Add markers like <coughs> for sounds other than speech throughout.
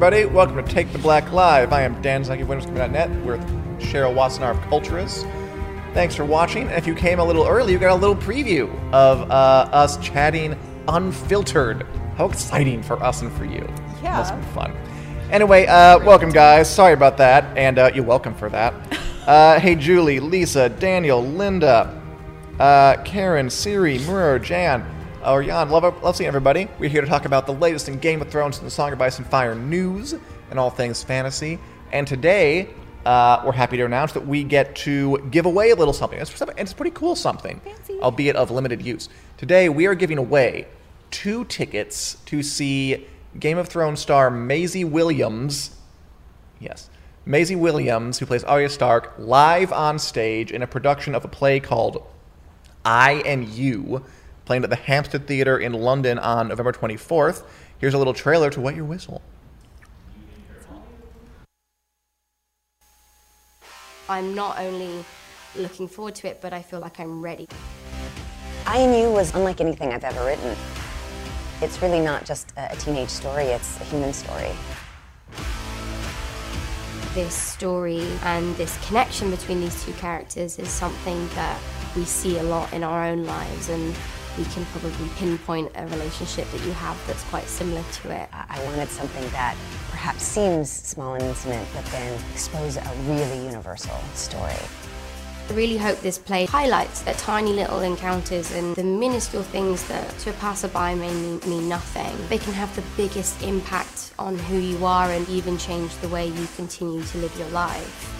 Everybody, welcome to Take the Black Live. I am Dan Selke of Windows.net. We're with Cheryl Watson, of Culturist. Thanks for watching. And if you came a little early, you got a little preview of uh, us chatting unfiltered. How exciting for us and for you. Yeah. Must be fun. Anyway, uh, welcome guys. Sorry about that, and uh, you're welcome for that. <laughs> Uh, hey Julie, Lisa, Daniel, Linda, uh, Karen, Siri, Muro, Jan, or Jan. Love, love seeing everybody. We're here to talk about the latest in Game of Thrones and the Song of Ice and Fire news and all things fantasy. And today, uh, we're happy to announce that we get to give away a little something. It's, and it's pretty cool something, Fancy. albeit of limited use. Today, we are giving away two tickets to see Game of Thrones star Maisie Williams. Yes. Maisie Williams, who plays Arya Stark, live on stage in a production of a play called I and You, playing at the Hampstead Theatre in London on November 24th. Here's a little trailer to Wet Your Whistle. I'm not only looking forward to it, but I feel like I'm ready. I and You was unlike anything I've ever written. It's really not just a a teenage story, it's a human story. This story and this connection between these two characters is something that we see a lot in our own lives, and we can probably pinpoint a relationship that you have that's quite similar to it. I wanted something that perhaps seems small and intimate, but then expose a really universal story. I really hope this play highlights the tiny little encounters and the minuscule things that to a passerby may mean, mean nothing. They can have the biggest impact on who you are and even change the way you continue to live your life.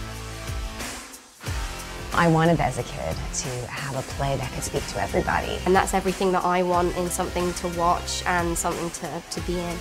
I wanted as a kid to have a play that could speak to everybody. And that's everything that I want in something to watch and something to, to be in.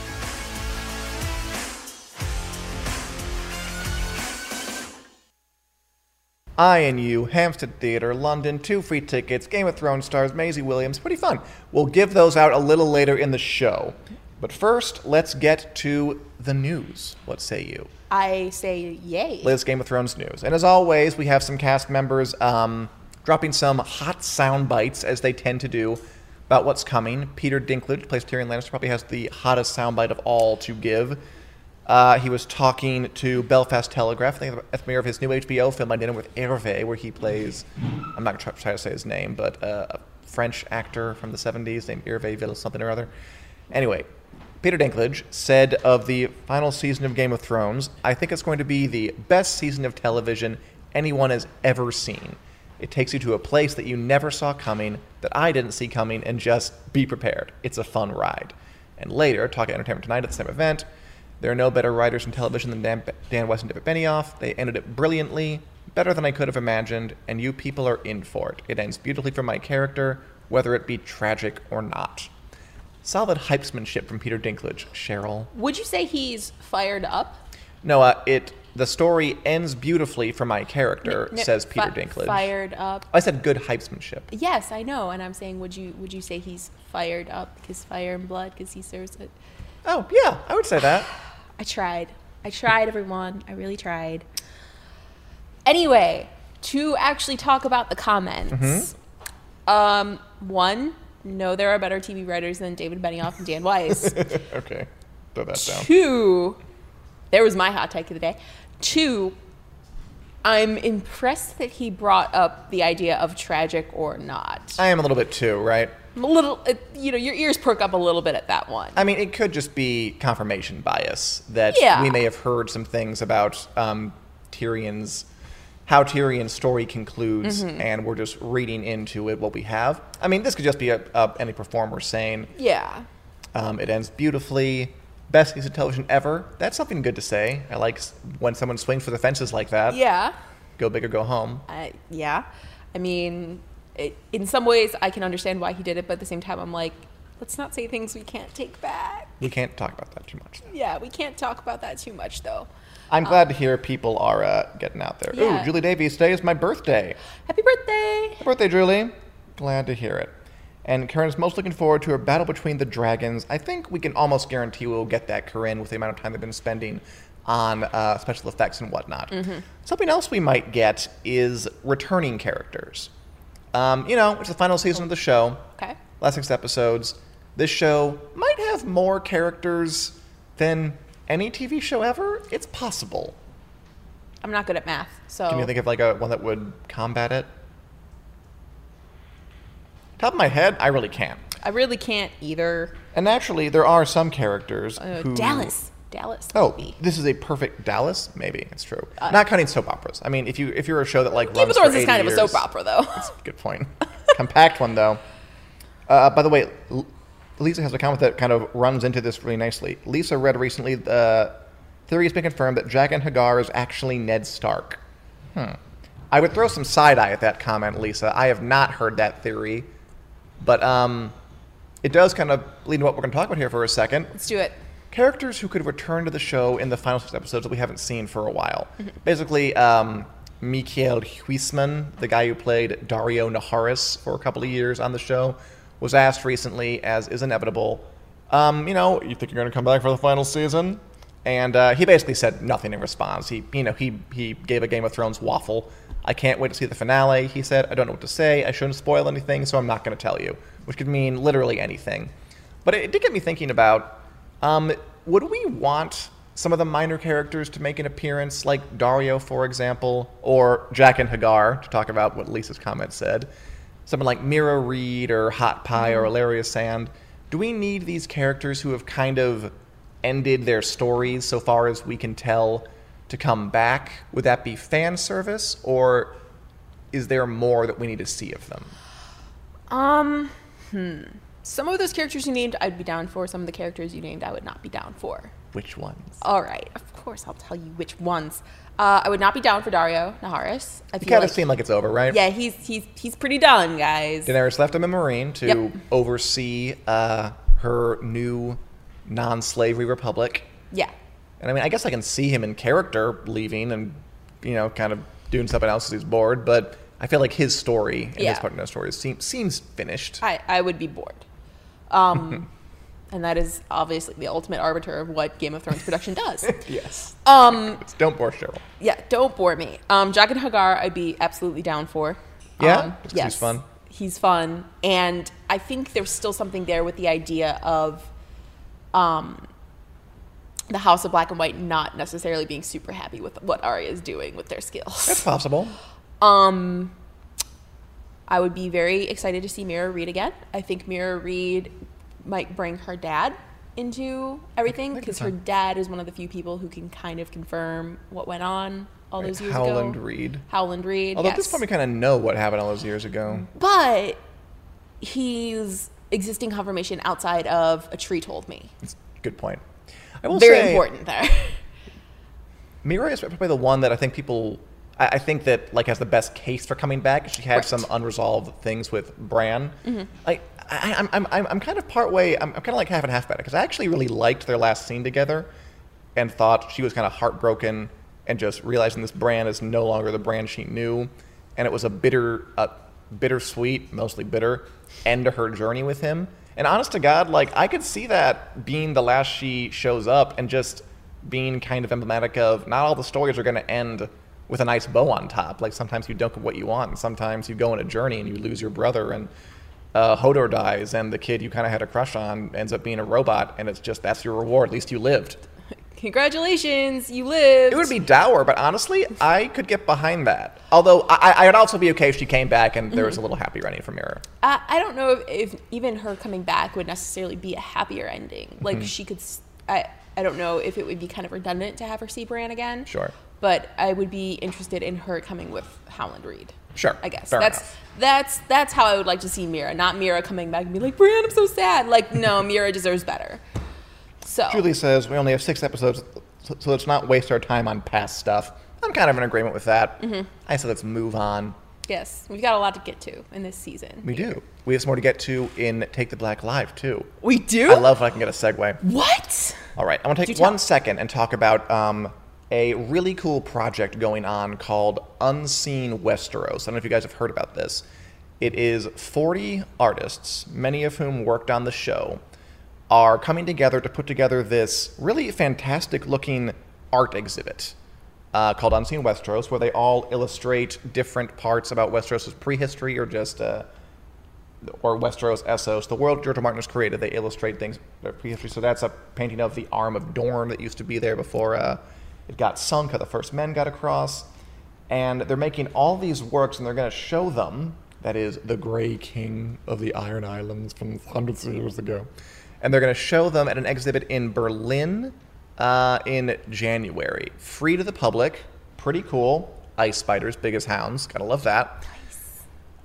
I and You, Hampstead Theatre, London, two free tickets, Game of Thrones stars, Maisie Williams. Pretty fun. We'll give those out a little later in the show. But first, let's get to the news. What say you? I say yay. latest Game of Thrones news. And as always, we have some cast members um, dropping some hot sound bites, as they tend to do, about what's coming. Peter Dinklage, who plays Tyrion Lannister, probably has the hottest soundbite of all to give. Uh, he was talking to Belfast Telegraph, I the premiere of his new HBO film, My Dinner with Hervé, where he plays, I'm not going to try, try to say his name, but uh, a French actor from the 70s named Hervé Ville something or other. Anyway, Peter Dinklage said of the final season of Game of Thrones, I think it's going to be the best season of television anyone has ever seen. It takes you to a place that you never saw coming, that I didn't see coming, and just be prepared. It's a fun ride. And later, talking Entertainment Tonight at the same event, there are no better writers in television than Dan, Dan Weiss and David Benioff. They ended it brilliantly, better than I could have imagined, and you people are in for it. It ends beautifully for my character, whether it be tragic or not. Solid hypesmanship from Peter Dinklage, Cheryl. Would you say he's fired up? No, uh, it the story ends beautifully for my character, N- says Peter fi- Dinklage. Fired up. I said good hypesmanship. Yes, I know, and I'm saying, would you would you say he's fired up because fire and blood because he serves it? Oh yeah, I would say that. <sighs> I tried. I tried, everyone. I really tried. Anyway, to actually talk about the comments. Mm-hmm. Um, one, no, there are better TV writers than David Benioff and Dan Weiss. <laughs> okay, throw that down. Two, there was my hot take of the day. Two, I'm impressed that he brought up the idea of tragic or not. I am a little bit too, right? I'm a little, uh, you know, your ears perk up a little bit at that one. I mean, it could just be confirmation bias that Yeah. we may have heard some things about um, Tyrion's how Tyrion's story concludes, Mm-hmm. and we're just reading into it what we have. I mean, this could just be a, a, any performer saying yeah. um, it ends beautifully, best piece of television ever. That's something good to say. I like when someone swings for the fences like that. Yeah. Go big or go home. I, yeah. I mean, it, in some ways, I can understand why he did it, but at the same time, I'm like, let's not say things we can't take back. We can't talk about that too much. Yeah, we can't talk about that too much, though. I'm glad to hear people are uh, getting out there. Yeah. Ooh, Julie Davies, today is my birthday. Happy birthday! Happy birthday, Julie. Glad to hear it. And Corinne's most looking forward to a battle between the dragons. I think we can almost guarantee we'll get that, Corinne, with the amount of time they've been spending on uh, special effects and whatnot. Something else we might get is returning characters. Um, you know, it's the final season of the show. Okay. Last six episodes. This show might have more characters than any TV show ever. It's possible. I'm not good at math, so. Can you think of like a one that would combat it? Top of my head, I really can't. I really can't either. And naturally, there are some characters Uh, who Dallas. Dallas. Oh, maybe. this is a perfect Dallas. Maybe it's true. Not counting soap operas. I mean, if you if you're a show that like Uh, Game of Thrones is 80 kind of a soap opera, though. Good point. Compact one though. Uh, by the way, Lisa has a comment that kind of runs into this really nicely. Lisa read recently the theory has been confirmed that Jaqen H'ghar is actually Ned Stark. Hmm. I would throw some side eye at that comment, Lisa. I have not heard that theory, but um, it does kind of lead to what we're going to talk about here for a second Let's do it. characters who could return to the show in the final six episodes that we haven't seen for a while. Basically, um, Michiel Huisman, the guy who played Daario Naharis for a couple of years on the show, was asked recently, as is inevitable, um, you know, you think you're going to come back for the final season? And uh, he basically said nothing in response. He, you know, he he gave a Game of Thrones waffle. I can't wait to see the finale. He said, I don't know what to say. I shouldn't spoil anything, so I'm not going to tell you, which could mean literally anything. But it, it did get me thinking about um, would we want some of the minor characters to make an appearance, like Daario, for example, or Jaqen H'ghar, to talk about what Lisa's comment said? Someone like Meera Reed or Hot Pie or Ellaria Sand. Do we need these characters who have kind of ended their stories so far as we can tell to come back? Would that be fan service, or is there more that we need to see of them? Um, hmm. Some of those characters you named, I'd be down for. Some of the characters you named, I would not be down for. Which ones? All right, of course, I'll tell you which ones. Uh, I would not be down for Daario Naharis. I feel kind like, of seem like it's over, right? yeah, he's he's he's pretty done, guys. Daenerys left him in Meereen to Yep. oversee uh, her new non-slavery republic. Yeah, And I mean, I guess I can see him in character leaving and, you know, kind of doing something else because he's bored. But I feel like his story and his Yeah. part of the story seems seems finished. I I would be bored. Um, <laughs> and that is obviously the ultimate arbiter of what Game of Thrones production does. <laughs> yes. Um, Don't bore Cheryl. yeah, don't bore me. Um, Jaqen H'ghar, I'd be absolutely down for. Yeah? Um, 'cause he's fun? He's fun, and I think there's still something there with the idea of, um, the House of Black and White not necessarily being super happy with what Arya is doing with their skills. That's possible. <laughs> Um, I would be very excited to see Meera Reed again. I think Meera Reed might bring her dad into everything because her dad is one of the few people who can kind of confirm what went on all Right, those years Howland ago. Howland Reed. Howland Reed. Although yes. at this point we kind of know what happened all those years ago. but he's existing confirmation outside of a tree told me. It's a good point. I will Very say, important there. <laughs> Meera is probably the one that I think people. I, I think that like has the best case for coming back. She had Right. some unresolved things with Bran. Mm-hmm. I I, I'm, I'm, I'm, I'm kind of part way. I'm, I'm kind of like half and half about it because I actually really liked their last scene together, and thought she was kind of heartbroken and just realizing this Bran is no longer the Bran she knew, and it was a bitter, uh, bittersweet, mostly bitter, end to her journey with him. And honest to God, like I could see that being the last she shows up and just being kind of emblematic of not all the stories are going to end with a nice bow on top. Like sometimes you don't get what you want, and sometimes you go on a journey and you lose your brother, and uh, Hodor dies, and the kid you kind of had a crush on ends up being a robot, and it's just that's your reward. At least you lived. Congratulations, you lived. It would be dour, but honestly, I could get behind that. Although I, I would also be okay if she came back and there was a little happier ending for Meera. I, I don't know if, if even her coming back would necessarily be a happier ending. Mm-hmm. Like she could, I, I don't know if it would be kind of redundant to have her see Bran again. Sure. But I would be interested in her coming with Howland Reed. Sure, I guess that's enough. that's that's how I would like to see Meera, not Meera coming back and be like, Bran, I'm so sad. Like, no, <laughs> Meera deserves better. So Julie says we only have six episodes, so, let's not waste our time on past stuff. I'm kind of in agreement with that. I said let's move on. yes, we've got a lot to get to in this season. We do. We have some more to get to in Take the Black Live too. We do. I love when I can get a segue. what? All right, I want to take one second and talk about um, a really cool project going on called Unseen Westeros. I don't know if you guys have heard about this. It is 40 artists, many of whom worked on the show, are coming together to put together this really fantastic looking art exhibit uh, called Unseen Westeros, where they all illustrate different parts about Westeros' prehistory or just uh, or Westeros Essos, the world George. Martin has created. They illustrate things their prehistory. So that's a painting of the arm of Dorne that used to be there before uh, it got sunk, how the first men got across. And they're making all these works, and they're going to show them. That is the Grey King of the Iron Islands from hundreds of years ago. And they're going to show them at an exhibit in Berlin uh, in January. Free to the public. Pretty cool. Ice spiders, big as hounds. Gotta love that.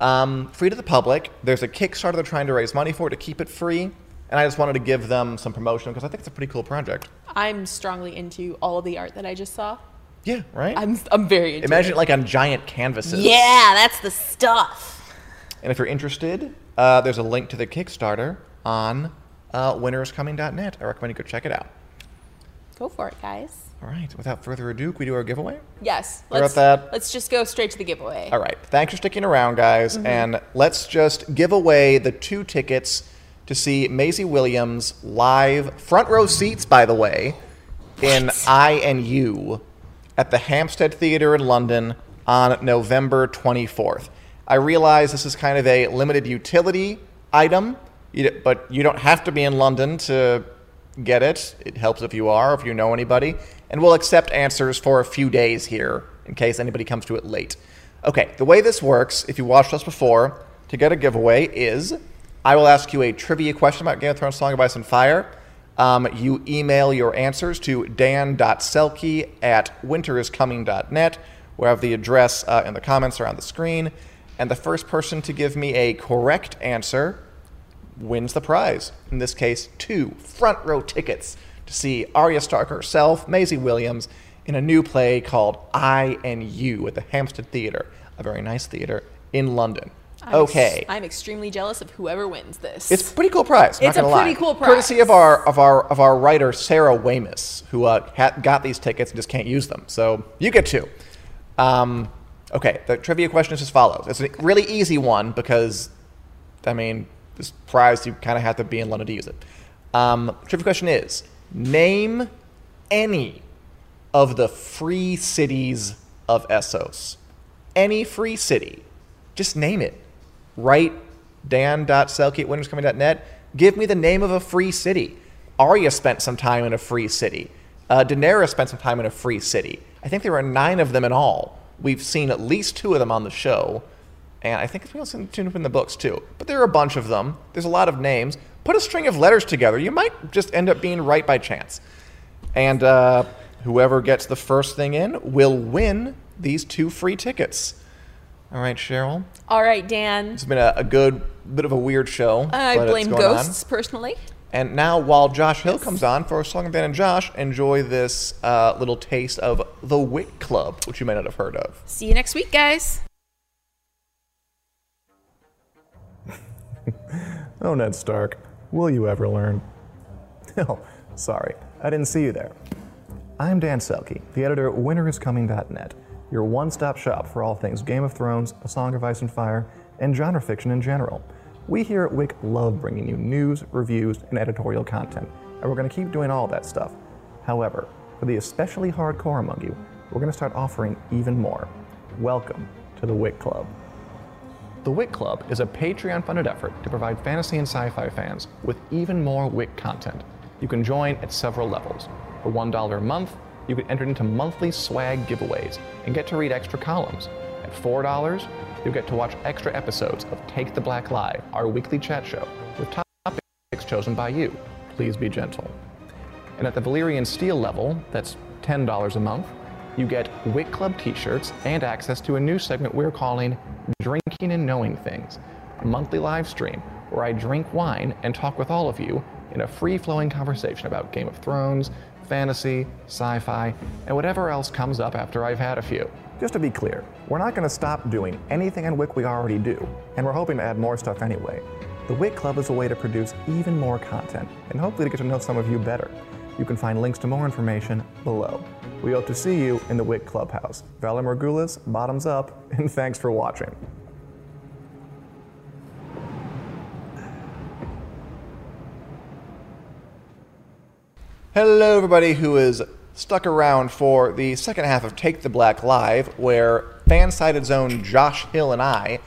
Um, free to the public. There's a Kickstarter they're trying to raise money for to keep it free. And I just wanted to give them some promotion because I think it's a pretty cool project. I'm strongly into all of the art that I just saw. Yeah, right? I'm I'm very into Imagine it. it like on giant canvases. Yeah, that's the stuff. And if you're interested, uh, there's a link to the Kickstarter on uh, winteriscoming.net. I recommend you go check it out. Go for it, guys. All right, without further ado, can we do our giveaway? Yes. We're Let's at that. let's just go straight to the giveaway. All right. Thanks for sticking around, guys. And let's just give away the two tickets to see Maisie Williams live, front row seats, by the way, in I and You at the Hampstead Theatre in London on November 24th. I realize this is kind of a limited utility item, but you don't have to be in London to get it. It helps if you are, if you know anybody. And we'll accept answers for a few days here in case anybody comes to it late. Okay, the way this works, if you watched us before, to get a giveaway is I will ask you a trivia question about Game of Thrones Song of Ice and Fire. Um, you email your answers to dan.selke at winteriscoming.net. We have the address uh, in the comments or on the screen. And the first person to give me a correct answer wins the prize. In this case, two front row tickets to see Arya Stark herself, Maisie Williams, in a new play called I and You at the Hampstead Theatre, a very nice theatre in London. I'm okay. ex- I'm extremely jealous of whoever wins this. It's a pretty cool prize. It's a pretty lie. cool prize. Courtesy of our of our of our writer Sarah Weymouth, who uh, ha- got these tickets and just can't use them. So you get two. Um, okay, the trivia question is as follows. It's a really easy one because, I mean, this prize you kind of have to be in London to use it. Um, trivia question is: Name any of the free cities of Essos. Any free city. Just name it. Write dan.selke Give me the name of a free city. Arya spent some time in a free city. Uh, Daenerys spent some time in a free city. I think there are nine of them in all. We've seen at least two of them on the show. And I think we also tuned up in the books too. But there are a bunch of them. There's a lot of names. Put a string of letters together. You might just end up being right by chance. And uh, whoever gets the first thing in will win these two free tickets. All right, Cheryl. All right, Dan. It's been a, a good bit of a weird show. I blame going on. ghosts personally. And now, while Josh Hill comes on for a song of Dan and Josh, enjoy this uh, little taste of the Wick Club, which you may not have heard of. See you next week, guys. <laughs> Oh, Ned Stark, will you ever learn? <laughs> Oh, sorry, I didn't see you there. I'm Dan Selke, the editor at winteriscoming.net, your one stop shop for all things Game of Thrones, A Song of Ice and Fire, and genre fiction in general. We here at Wick love bringing you news, reviews, and editorial content, and we're going to keep doing all that stuff. However, for the especially hardcore among you, we're going to start offering even more. Welcome to the Wick Club. The Wick Club is a Patreon funded effort to provide fantasy and sci fi fans with even more Wick content. You can join at several levels. For $1 a month, you can enter into monthly swag giveaways and get to read extra columns. At $4, you'll get to watch extra episodes of Take the Black Live, our weekly chat show, with topics chosen by you. Please be gentle. And at the Valyrian Steel level, that's $10 a month, you get Wick Club t shirts and access to a new segment we're calling Drinking and Knowing Things, a monthly live stream where I drink wine and talk with all of you in a free flowing conversation about Game of Thrones, fantasy, sci fi, and whatever else comes up after I've had a few. Just to be clear, we're not going to stop doing anything in Wick we already do, and we're hoping to add more stuff anyway. The Wick Club is a way to produce even more content, and hopefully to get to know some of you better. You can find links to more information below. We hope to see you in the Wick Clubhouse. Valar Morgulis, bottoms up, and thanks for watching. Hello, everybody who is stuck around for the second half of Take the Black Live, where FanSided's own Josh Hill and I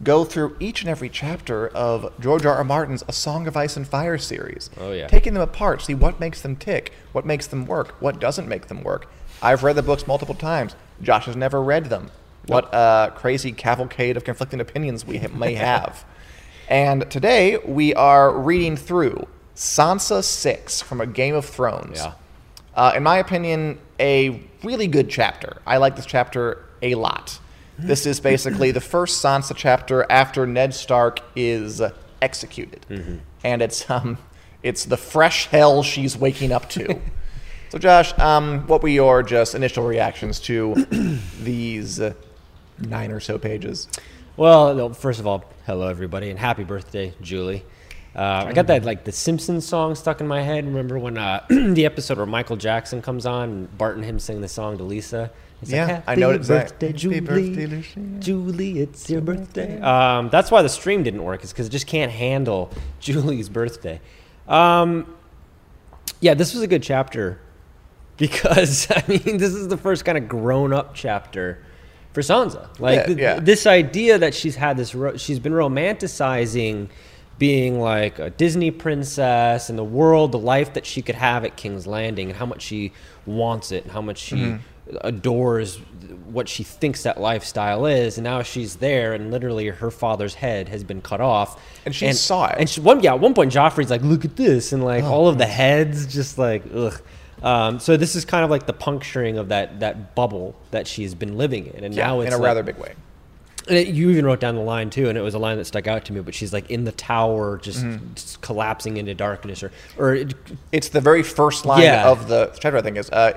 go through each and every chapter of George R. R. Martin's A Song of Ice and Fire series. Oh, yeah. Taking them apart, see what makes them tick, what makes them work, what doesn't make them work. I've read the books multiple times. Josh has never read them. What a crazy cavalcade of conflicting opinions we may have. <laughs> and today we are reading through Sansa 6 from A Game of Thrones. Yeah. Uh, in my opinion, a really good chapter. I like this chapter a lot. This is basically the first Sansa chapter after Ned Stark is executed, and it's um, it's the fresh hell she's waking up to. so, Josh, um, what were your just initial reactions to <coughs> these uh, nine or so pages? Well, no, first of all, hello everybody, and happy birthday, Julie. Uh, I got that like the Simpsons song stuck in my head. Remember when uh, <clears throat> the episode where Michael Jackson comes on and Bart and him sing the song to Lisa? It's Yeah, like, I know "Happy it's that. birthday, Happy Julie. birthday. Julie, it's your birthday. Um, that's why the stream didn't work. Is because it just can't handle <laughs> Julie's birthday. Um, yeah, this was a good chapter <laughs> because I mean, this is the first kind of grown-up chapter for Sansa. Like Yeah, th- this idea that she's had this, ro- she's been romanticizing being like a Disney princess and the world, the life that she could have at King's Landing, and how much she wants it, and how much she Mm-hmm. adores what she thinks that lifestyle is. And now she's there, and literally her father's head has been cut off, And she saw it. And she, one, yeah, at one point Joffrey's like, "Look at this," and Oh, like all of the heads, just like ugh. Um, so this is kind of like the puncturing of that that bubble that she's been living in, and now it's in a like- rather big way. And it, you even wrote down the line too, and it was a line that stuck out to me. But she's like in the tower, just, Mm-hmm. just collapsing into darkness, or or it- It's the very first line Yeah. of the chapter, I think, is uh,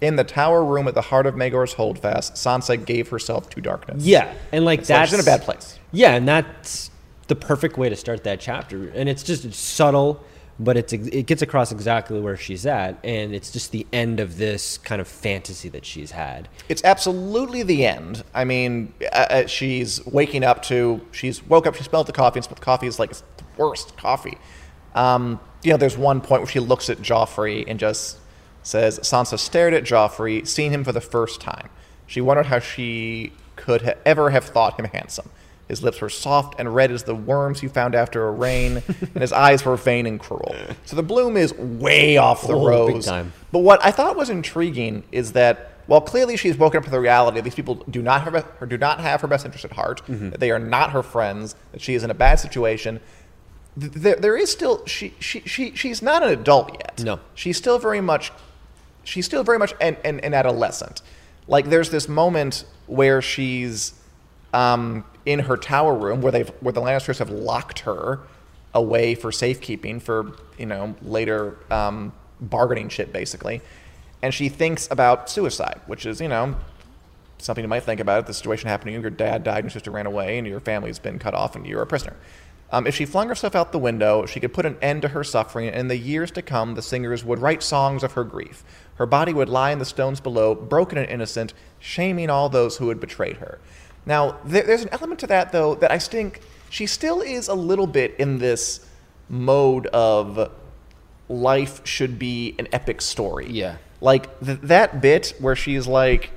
in the tower room at the heart of Maegor's holdfast, Sansa gave herself to darkness. yeah, and like It's like that's she's in a bad place. Yeah, and that's the perfect way to start that chapter, and it's just it's subtle, but it's it gets across exactly where she's at, and it's just the end of this kind of fantasy that she's had. It's absolutely the end. I mean, uh, she's waking up to, she's woke up, she smelled the coffee, and smelled the coffee is like it's the worst coffee. Um, you know, there's one point where she looks at Joffrey and just says, Sansa stared at Joffrey, seeing him for the first time. She wondered how she could ha- ever have thought him handsome. His lips were soft and red as the worms you found after a rain, <laughs> and his eyes were vain and cruel. So the bloom is way off the Oh, rose. But what I thought was intriguing is that while clearly she's woken up to the reality that these people do not have her, do not have her best interest at heart, Mm-hmm. that they are not her friends, that she is in a bad situation, there, there is still she, she she she's not an adult yet. No. she's still very much she's still very much an, an, an adolescent. Like there's this moment where she's um, in her tower room where they've where the Lannisters have locked her away for safekeeping for you know later um, bargaining shit basically, and she thinks about suicide, which is you know something you might think about. If the situation happened to you, your dad died, and your sister ran away, and your family's been cut off, and you're a prisoner. Um, if she flung herself out the window, she could put an end to her suffering, and in the years to come, the singers would write songs of her grief. Her body would lie in the stones below, broken and innocent, shaming all those who had betrayed her. Now, there, there's an element to that, though, that I think she still is a little bit in this mode of life should be an epic story. Yeah. Like th- that bit where she's like,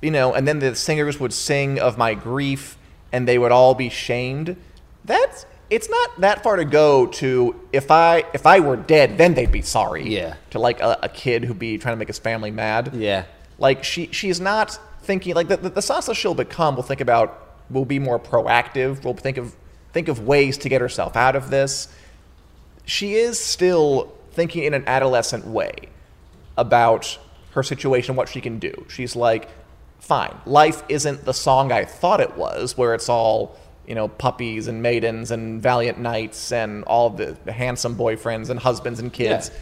you know, and then the singers would sing of my grief and they would all be shamed. That's it's not that far to go to if I if I were dead, then they'd be sorry. Yeah. To like a, a kid who'd be trying to make his family mad. Yeah. Like she she's not thinking like the, the, the Sansa she'll become will think about will be more proactive. Will think of think of ways to get herself out of this. She is still thinking in an adolescent way about her situation, what she can do. She's like, fine, life isn't the song I thought it was, where it's all, you know, puppies and maidens and valiant knights and all the handsome boyfriends and husbands and kids. Yeah.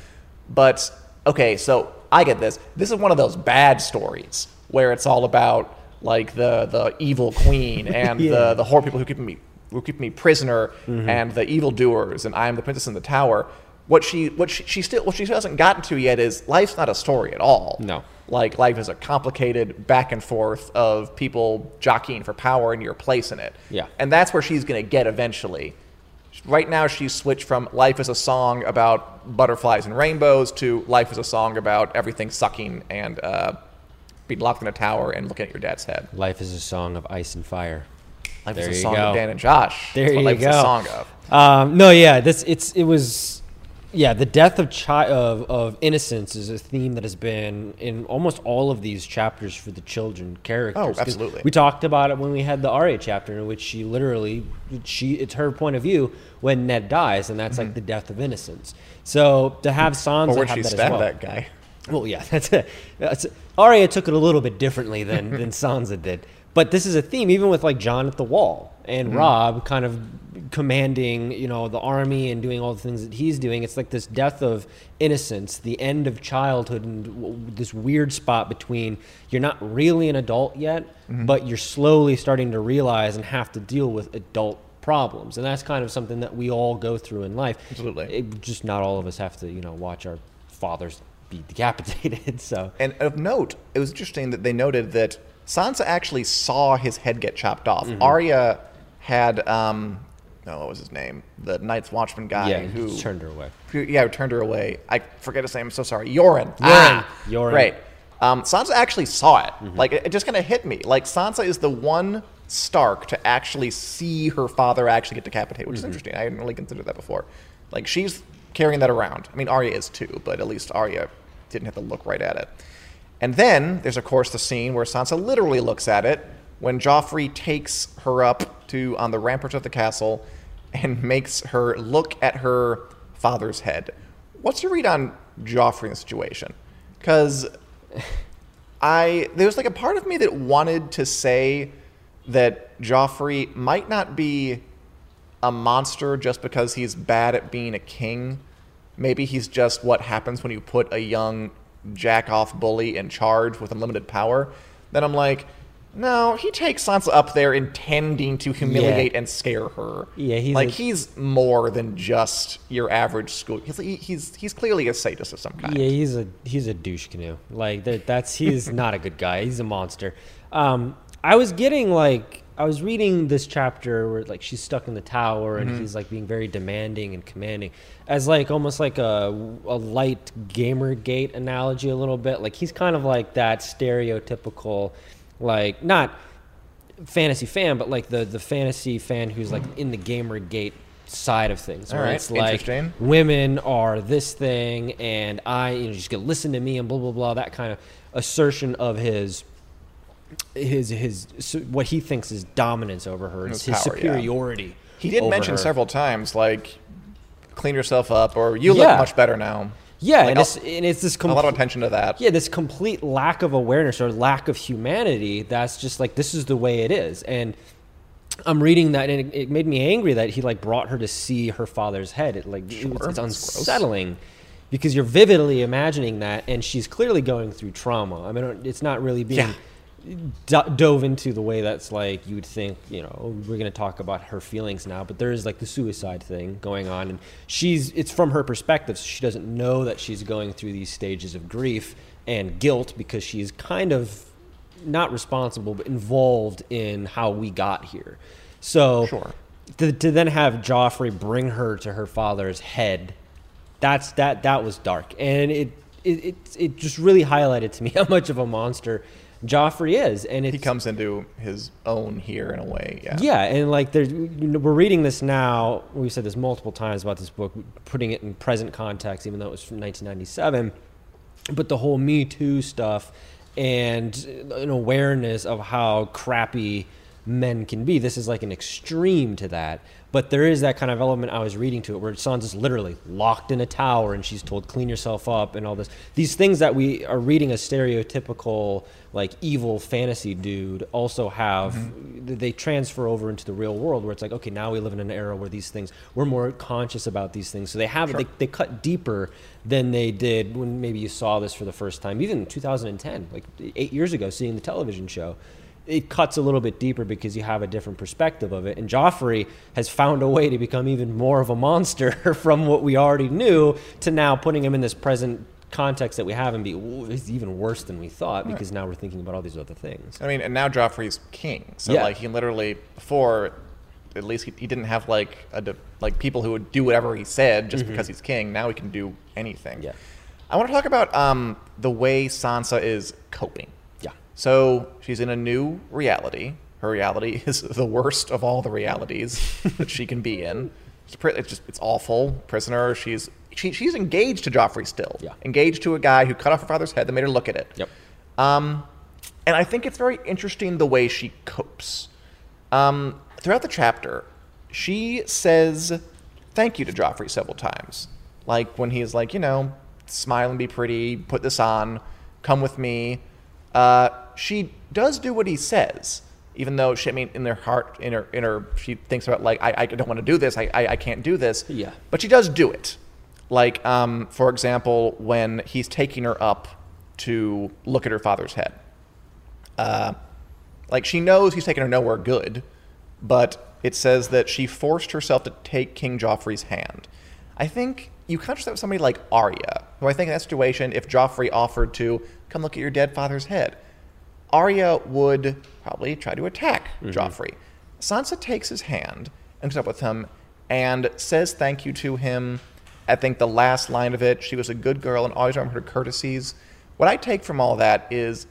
But, okay, so I get this. This is one of those bad stories where it's all about, like, the, the evil queen <laughs> and Yeah. the, the horrible people who keep me who keep me prisoner Mm-hmm. and the evildoers and I am the princess in the tower. What she what she, she still what she hasn't gotten to yet is life's not a story at all. No. Like life is a complicated back and forth of people jockeying for power and your place in it. Yeah. And that's where she's gonna get eventually. Right now she's switched from life is a song about butterflies and rainbows to life is a song about everything sucking and uh, being locked in a tower and looking at your dad's head. Life is a song of ice and fire. Life There is a song go. of Dan and Josh. There That's what you life go. is a song of. Um, no, yeah, this it's it was, yeah, the death of chi- of of innocence is a theme that has been in almost all of these chapters for the children characters. Oh, absolutely. We talked about it when we had the Arya chapter, in which she literally she it's her point of view when Ned dies, and that's like mm-hmm. the death of innocence. So to have Sansa Or where'd have she that as well. that guy? Well, yeah, <laughs> that's it. That's Arya took it a little bit differently than <laughs> than Sansa did. But this is a theme, even with like Jon at the Wall and Robb kind of commanding, you know, the army and doing all the things that he's doing. It's like this death of innocence, the end of childhood, and w- this weird spot between you're not really an adult yet, but you're slowly starting to realize and have to deal with adult problems, and that's kind of something that we all go through in life. Absolutely. It, just not all of us have to, you know, watch our fathers be <laughs> decapitated. So And of note, it was interesting that they noted that Sansa actually saw his head get chopped off. Mm-hmm. Arya had, um, oh, what was his name? The Night's Watchman guy yeah, who, turned her away. who, yeah, who turned her away. I forget his name. I'm so sorry. Yoren. Yoren. Ah, Yoren. Right. Um, Sansa actually saw it. Mm-hmm. Like it, it just kind of hit me. Like Sansa is the one Stark to actually see her father actually get decapitated, which is Mm-hmm. interesting. I hadn't really considered that before. Like she's carrying that around. I mean, Arya is too, but at least Arya didn't have to look right at it. And then there's of course the scene where Sansa literally looks at it when Joffrey takes her up to on the ramparts of the castle and makes her look at her father's head. What's your read on Joffrey in the situation? Because I there was like a part of me that wanted to say that Joffrey might not be a monster just because he's bad at being a king. Maybe he's just what happens when you put a young jack off bully in charge with unlimited power. Then I'm like, no, he takes Sansa up there intending to humiliate and scare her. Yeah, he's like a- he's more than just your average school. He's he- he's he's clearly a sadist of some kind. Yeah, he's a he's a douche canoe. Like that, that's he's not a good guy. He's a monster. Um, I was getting like I was reading this chapter where like she's stuck in the tower and he's like being very demanding and commanding, as like almost like a a light GamerGate analogy a little bit. Like he's kind of like that stereotypical, like not fantasy fan, but like the the fantasy fan who's like in the GamerGate side of things. All right, it's like interesting. women are this thing, and I, you know, just gonna listen to me and blah blah blah. That kind of assertion of his, his his what he thinks is dominance over her, His his, power, yeah. superiority. He did over mention her. several times, like, clean yourself up, or you Yeah. look much better now. Yeah, Like, and it's and it's this a lot of attention to that. yeah this complete lack of awareness or lack of humanity. That's just like this is the way it is, and. I'm reading that, and it, it made me angry that he like brought her to see her father's head. It like it was, Sure, it's unsettling because you're vividly imagining that, and she's clearly going through trauma. I mean, it's not really being Yeah. Do- dove into the way that's like you would think you know oh, we're going to talk about her feelings now but there is like the suicide thing going on and she's it's from her perspective so she doesn't know that she's going through these stages of grief and guilt because she's kind of not responsible but involved in how we got here so Sure. to, to then have Joffrey bring her to her father's head that's that that was dark and it it, it it just really highlighted to me <laughs> how much of a monster Joffrey is and it's He comes into his own here in a way. Yeah. yeah, and like there's, you know, we're reading this now. We've said this multiple times about this book, putting it in present context, even though it was from 1997. But the whole Me Too stuff and an awareness of how crappy men can be. This is like an extreme to that. But there is that kind of element I was reading to it where Sansa's literally locked in a tower and she's told clean yourself up and all this. These things that we are reading a stereotypical like evil fantasy dude also have mm-hmm. they transfer over into the real world where it's like okay now we live in an era where these things we're more conscious about these things. So they have they, they cut deeper than they did when maybe you saw this for the first time. Even 2010 like eight years ago seeing the television show it cuts a little bit deeper because you have a different perspective of it. And Joffrey has found a way to become even more of a monster <laughs> from what we already knew to now putting him in this present context that we have and be "Ooh, he's even worse than we thought because now we're thinking about all these other things. I mean, and now Joffrey's king, so Yeah. like he literally before, at least he, he didn't have like a de- like people who would do whatever he said just because he's king. Now he can do anything. Mm-hmm. Yeah. I want to talk about um, the way Sansa is coping. So she's in a new reality. Her reality <laughs> is the worst of all the realities that she can be in. It's, it's just it's awful. Prisoner. She's she, she's engaged to Joffrey still. Yeah. Engaged to a guy who cut off her father's head. That made her look at it. Yep. Um, and I think it's very interesting the way she copes. Um, throughout the chapter, she says thank you to Joffrey several times. Like when he's like, you know, smile and be pretty, put this on, come with me. Uh, she does do what he says, even though she, I mean, in her heart, in her, in her, she thinks about like, I, I don't want to do this, I, I, I can't do this. Yeah. But she does do it. Like, um, for example, when he's taking her up to look at her father's head. Uh, like she knows he's taking her nowhere good, but it says that she forced herself to take King Joffrey's hand. I think you contrast that with somebody like Arya, who I think in that situation, if Joffrey offered to come look at your dead father's head, Arya would probably try to attack mm-hmm. Joffrey. Sansa takes his hand and goes up with him and says thank you to him. I think the last line of it, she was a good girl and always remembered her courtesies. What I take from all that is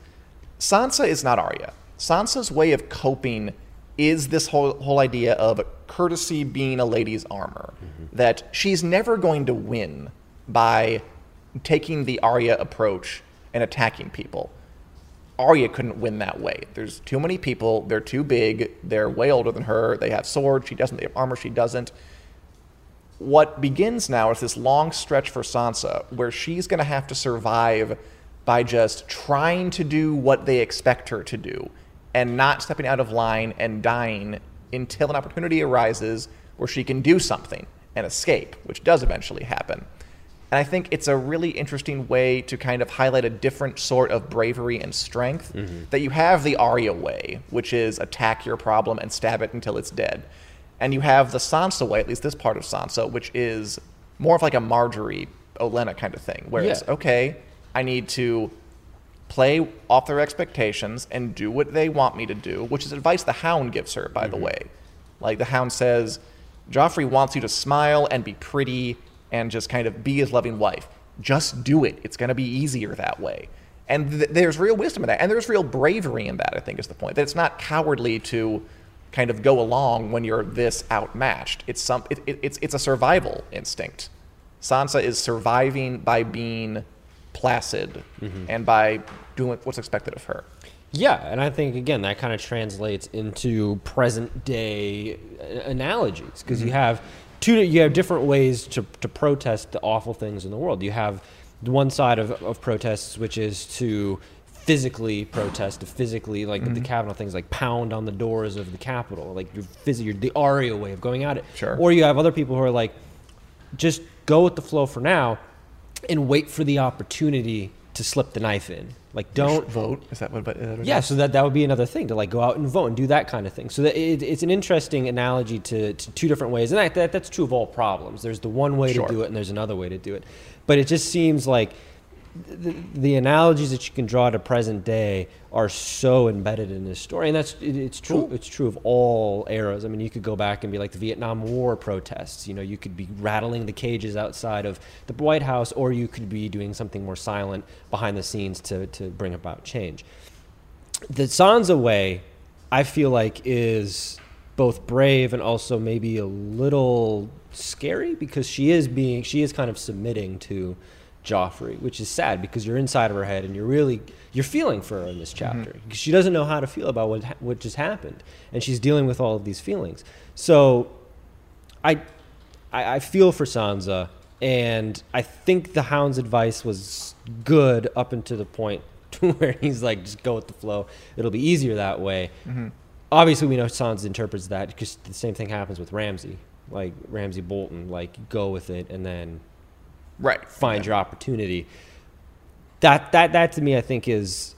Sansa is not Arya. Sansa's way of coping is this whole whole idea of courtesy being a lady's armor. Mm-hmm. That she's never going to win by taking the Arya approach and attacking people. Arya couldn't win that way. There's too many people. They're too big. They're way older than her. They have swords. She doesn't. They have armor. She doesn't. What begins now is this long stretch for Sansa where she's going to have to survive by just trying to do what they expect her to do and not stepping out of line and dying until an opportunity arises where she can do something and escape, which does eventually happen. And I think it's a really interesting way to kind of highlight a different sort of bravery and strength mm-hmm. that you have the Arya way, which is attack your problem and stab it until it's dead. And you have the Sansa way, at least this part of Sansa, which is more of like a Margaery Olenna kind of thing, where it's okay, I need to play off their expectations and do what they want me to do, which is advice the Hound gives her, by the mm-hmm. way. Like the Hound says, Joffrey wants you to smile and be pretty and just kind of be his loving wife. Just do it. It's going to be easier that way. And th- there's real wisdom in that. And there's real bravery in that, I think, is the point. That it's not cowardly to kind of go along when you're this outmatched. It's, some, it, it, it's, it's a survival instinct. Sansa is surviving by being placid mm-hmm. and by doing what's expected of her. Yeah, and I think again that kind of translates into present day uh, analogies because you mm-hmm. have two you have different ways to, to protest the awful things in the world. You have the one side of, of protests which is to physically protest, to physically like the mm-hmm. Kavanaugh things like pound on the doors of the Capitol, like your physically the Arya way of going at it. Sure. Or you have other people who are like, just go with the flow for now and wait for the opportunity to slip the knife in. Like, don't vote. Is that what? But yeah, so that that would be another thing to like go out and vote and do that kind of thing. So that it, it's an interesting analogy to, to two different ways, and that, that that's true of all problems. There's the one way Sure. to do it, and there's another way to do it. But it just seems like the, the analogies that you can draw to present day are so embedded in this story, and that's it, it's true. It's true of all eras. I mean, you could go back and be like the Vietnam War protests. You know, you could be rattling the cages outside of the White House, or you could be doing something more silent behind the scenes to to bring about change the Sansa way, I feel like is both brave and also maybe a little scary because she is being she is kind of submitting to Joffrey, which is sad because you're inside of her head and you're really you're feeling for her in this chapter mm-hmm. because she doesn't know how to feel about what what just happened and she's dealing with all of these feelings. So I, I I feel for Sansa, and I think the Hound's advice was good up until the point to <laughs> where he's like, just go with the flow. It'll be easier that way. Mm-hmm. Obviously, we know Sansa interprets that because the same thing happens with Ramsay, like Ramsay Bolton, like go with it and then right. find your opportunity. That that that to me, I think is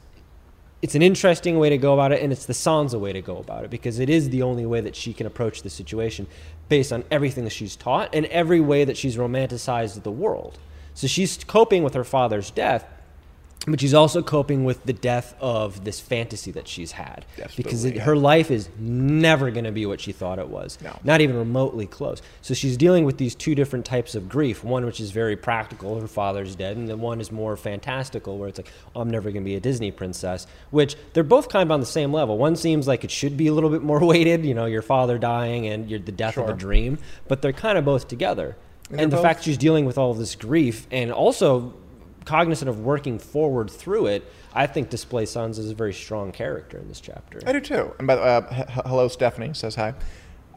it's an interesting way to go about it, and it's the Sansa way to go about it because it is the only way that she can approach the situation based on everything that she's taught and every way that she's romanticized the world. So she's coping with her father's death, but she's also coping with the death of this fantasy that she's had. Because it, yeah. her life is never going to be what she thought it was. No. not even remotely close. So she's dealing with these two different types of grief. One which is very practical her father's dead and the one is more fantastical where it's like oh, i'm never going to be a disney princess which they're both kind of on the same level. One seems like it should be a little bit more <laughs> weighted you know your father dying and your, the death of a dream but they're kind of both together. And and, the both- fact she's dealing with all of this grief and also cognizant of working forward through it, I think Display Sons is a very strong character in this chapter. I do too. And by the way, uh, h- hello, Stephanie says hi.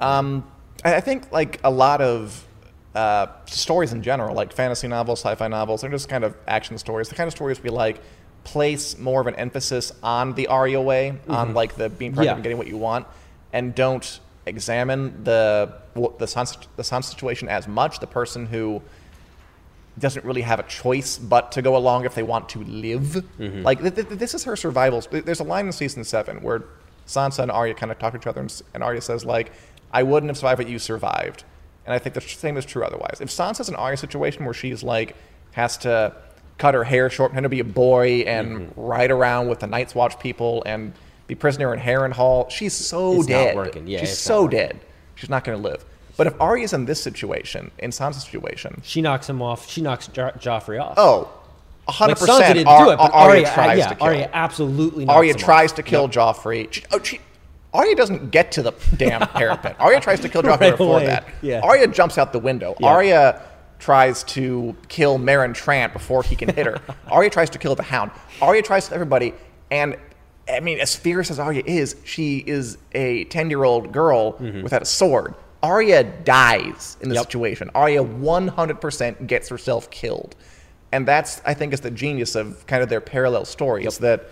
Um, I, I think like a lot of uh, stories in general, like fantasy novels, sci-fi novels, they're just kind of action stories. The kind of stories we like place more of an emphasis on the Arya way, on like the being pregnant Yeah. and getting what you want, and don't examine the the Sansa, the situation as much. The person who doesn't really have a choice but to go along if they want to live. Mm-hmm. Like th- th- this is her survival. There's a line in season seven where Sansa and Arya kind of talk to each other, and, and Arya says like, "I wouldn't have survived, but you survived." And I think the same is true otherwise. If Sansa's an Arya situation where she's like has to cut her hair short, pretend to be a boy, and mm-hmm. ride around with the Night's Watch people and be prisoner in Harrenhal, she's so It's not dead. working. Yeah, she's so dead. She's not going to live. But if Arya's in this situation, in Sansa's situation, She knocks him off. She knocks jo- Joffrey off. Oh, like 100% Sansa didn't Ar- do it, but Arya, Arya, uh, tries yeah, to kill. Arya absolutely. Knocks Arya tries off. to kill Yep. Joffrey. She, oh, she, Arya doesn't get to the damn <laughs> parapet. Arya tries to kill Joffrey Right before away, that. yeah. Arya jumps out the window. Yeah. Arya tries to kill Meryn Trant before he can hit her. <laughs> Arya tries to kill the Hound. Arya tries to everybody. And I mean, as fierce as Arya is, she is a ten-year-old girl mm-hmm. without a sword. Arya dies in the Yep. situation. Arya 100% gets herself killed. And that's, I think, is the genius of kind of their parallel stories that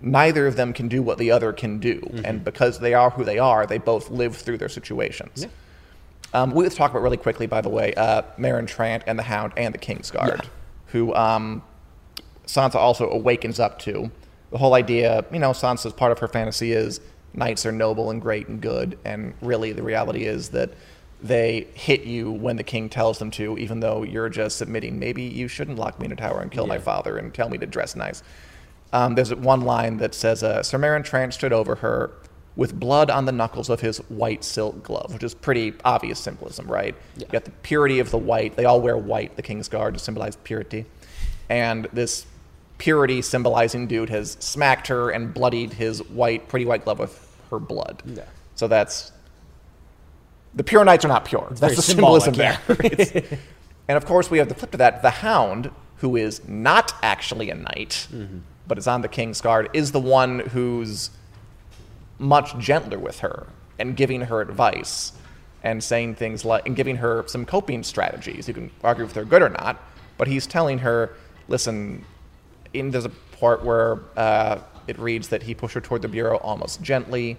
neither of them can do what the other can do. Mm-hmm. And because they are who they are, they both live through their situations. Um, we let's talk about really quickly, by the way, uh, Meryn Trant and the Hound and the Kingsguard, Yeah. who um, Sansa also awakens up to. The whole idea, you know, Sansa's part of her fantasy is knights are noble and great and good, and really the reality is that they hit you when the king tells them to, even though you're just submitting. Maybe you shouldn't lock me in a tower and kill my father and tell me to dress nice. Um, there's one line that says, uh, Sir Meryn Trant stood over her with blood on the knuckles of his white silk glove, which is pretty obvious symbolism, right? You got the purity of the white. They all wear white, the King's Guard, to symbolize purity. And this purity symbolizing dude has smacked her and bloodied his white, pretty white glove with her blood. Yeah. So that's. The pure knights are not pure. that's the symbolism symbolic, there. <laughs> And of course, we have the flip to that. The Hound, who is not actually a knight, but is on the King's Guard, is the one who's much gentler with her and giving her advice and saying things like, and giving her some coping strategies. You can argue if they're good or not, but he's telling her, listen, in, there's a part where uh, it reads that he pushed her toward the bureau almost gently.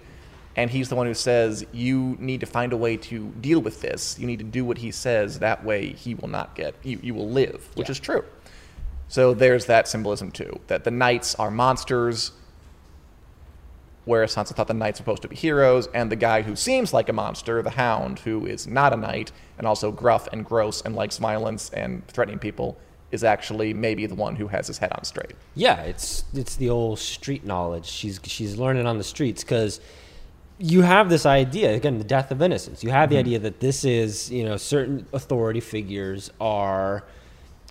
And he's the one who says, You need to find a way to deal with this. You need to do what he says. That way, he will not get, you, you will live, which Yeah. is true. So there's that symbolism too, that the knights are monsters, whereas Sansa thought the knights were supposed to be heroes, and the guy who seems like a monster, the Hound, who is not a knight and also gruff and gross and likes violence and threatening people, is actually maybe the one who has his head on straight. Yeah, it's it's the old street knowledge. She's she's learning on the streets because you have this idea again, the death of innocence. You have the mm-hmm. idea that this is you know certain authority figures are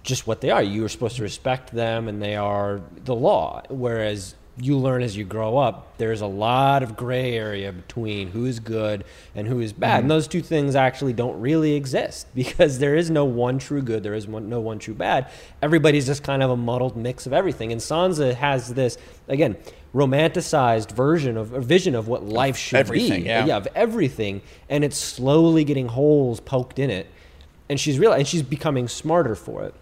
just what they are. You are supposed to respect them, and they are the law. Whereas you learn as you grow up, there's a lot of gray area between who is good and who is bad. And mm-hmm. those two things actually don't really exist <laughs> because there is no one true good, there is one, no one true bad. Everybody's just kind of a muddled mix of everything. And Sansa has this, again, romanticized version of a vision of what life should Everything, be. yeah. of everything. And it's slowly getting holes poked in it. And she's real and she's becoming smarter for it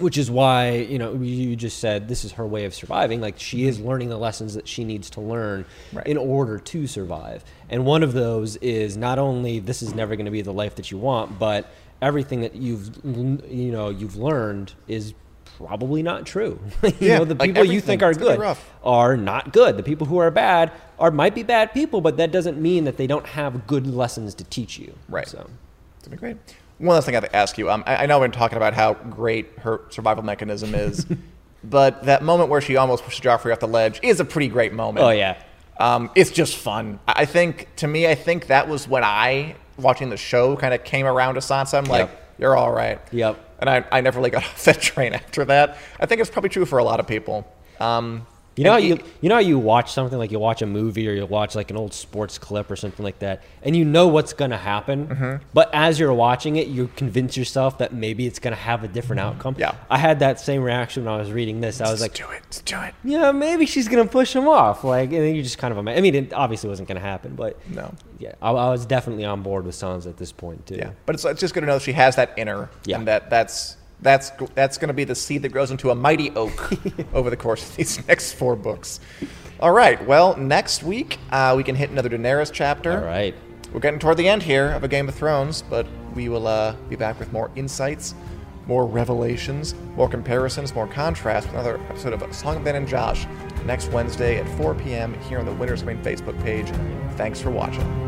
which is why you know you just said this is her way of surviving. Like she is mm-hmm. learning the lessons that she needs to learn Right. in order to survive. And one of those is not only this is never going to be the life that you want but everything that you've you know you've learned is probably not true. <laughs> You Yeah, know the like people you think are It's gonna be good are not good. The people who are bad are might be bad people but that doesn't mean that they don't have good lessons to teach you. Right. so It's gonna be great. One last thing I have to ask you. Um, I, I know we've been talking about how great her survival mechanism is, <laughs> but that moment where she almost pushes Joffrey off the ledge is a pretty great moment. oh yeah Um, it's just fun. I I think, to me, I think that was when I, watching the show, kind of came around to Sansa. I'm like, Yep. you're all right. Yep. And I, I never really got <laughs> off that train after that. I think it's probably true for a lot of people. Um, You know how you you know you watch something like you watch a movie or you watch like an old sports clip or something like that, and you know what's going to happen, Mm-hmm. but as you're watching it, you convince yourself that maybe it's going to have a different outcome. Mm-hmm. Yeah. I had that same reaction when I was reading this. I was like, do it. Do it. yeah, maybe she's going to push him off. Like, and then you just kind of, I mean, it obviously wasn't going to happen, but No. yeah, I, I was definitely on board with Sansa at this point too. Yeah, but it's, it's just good to know she has that inner, Yeah. and that that's that's that's going to be the seed that grows into a mighty oak <laughs> over the course of these next four books. All right, well, next week uh, we can hit another Daenerys chapter. All right. We're getting toward the end here of a Game of Thrones, but we will uh, be back with more insights, more revelations, more comparisons, more contrast with another episode of Song of Ben and Josh next Wednesday at 4 p.m. here on the Winners Main Facebook page. Thanks for watching.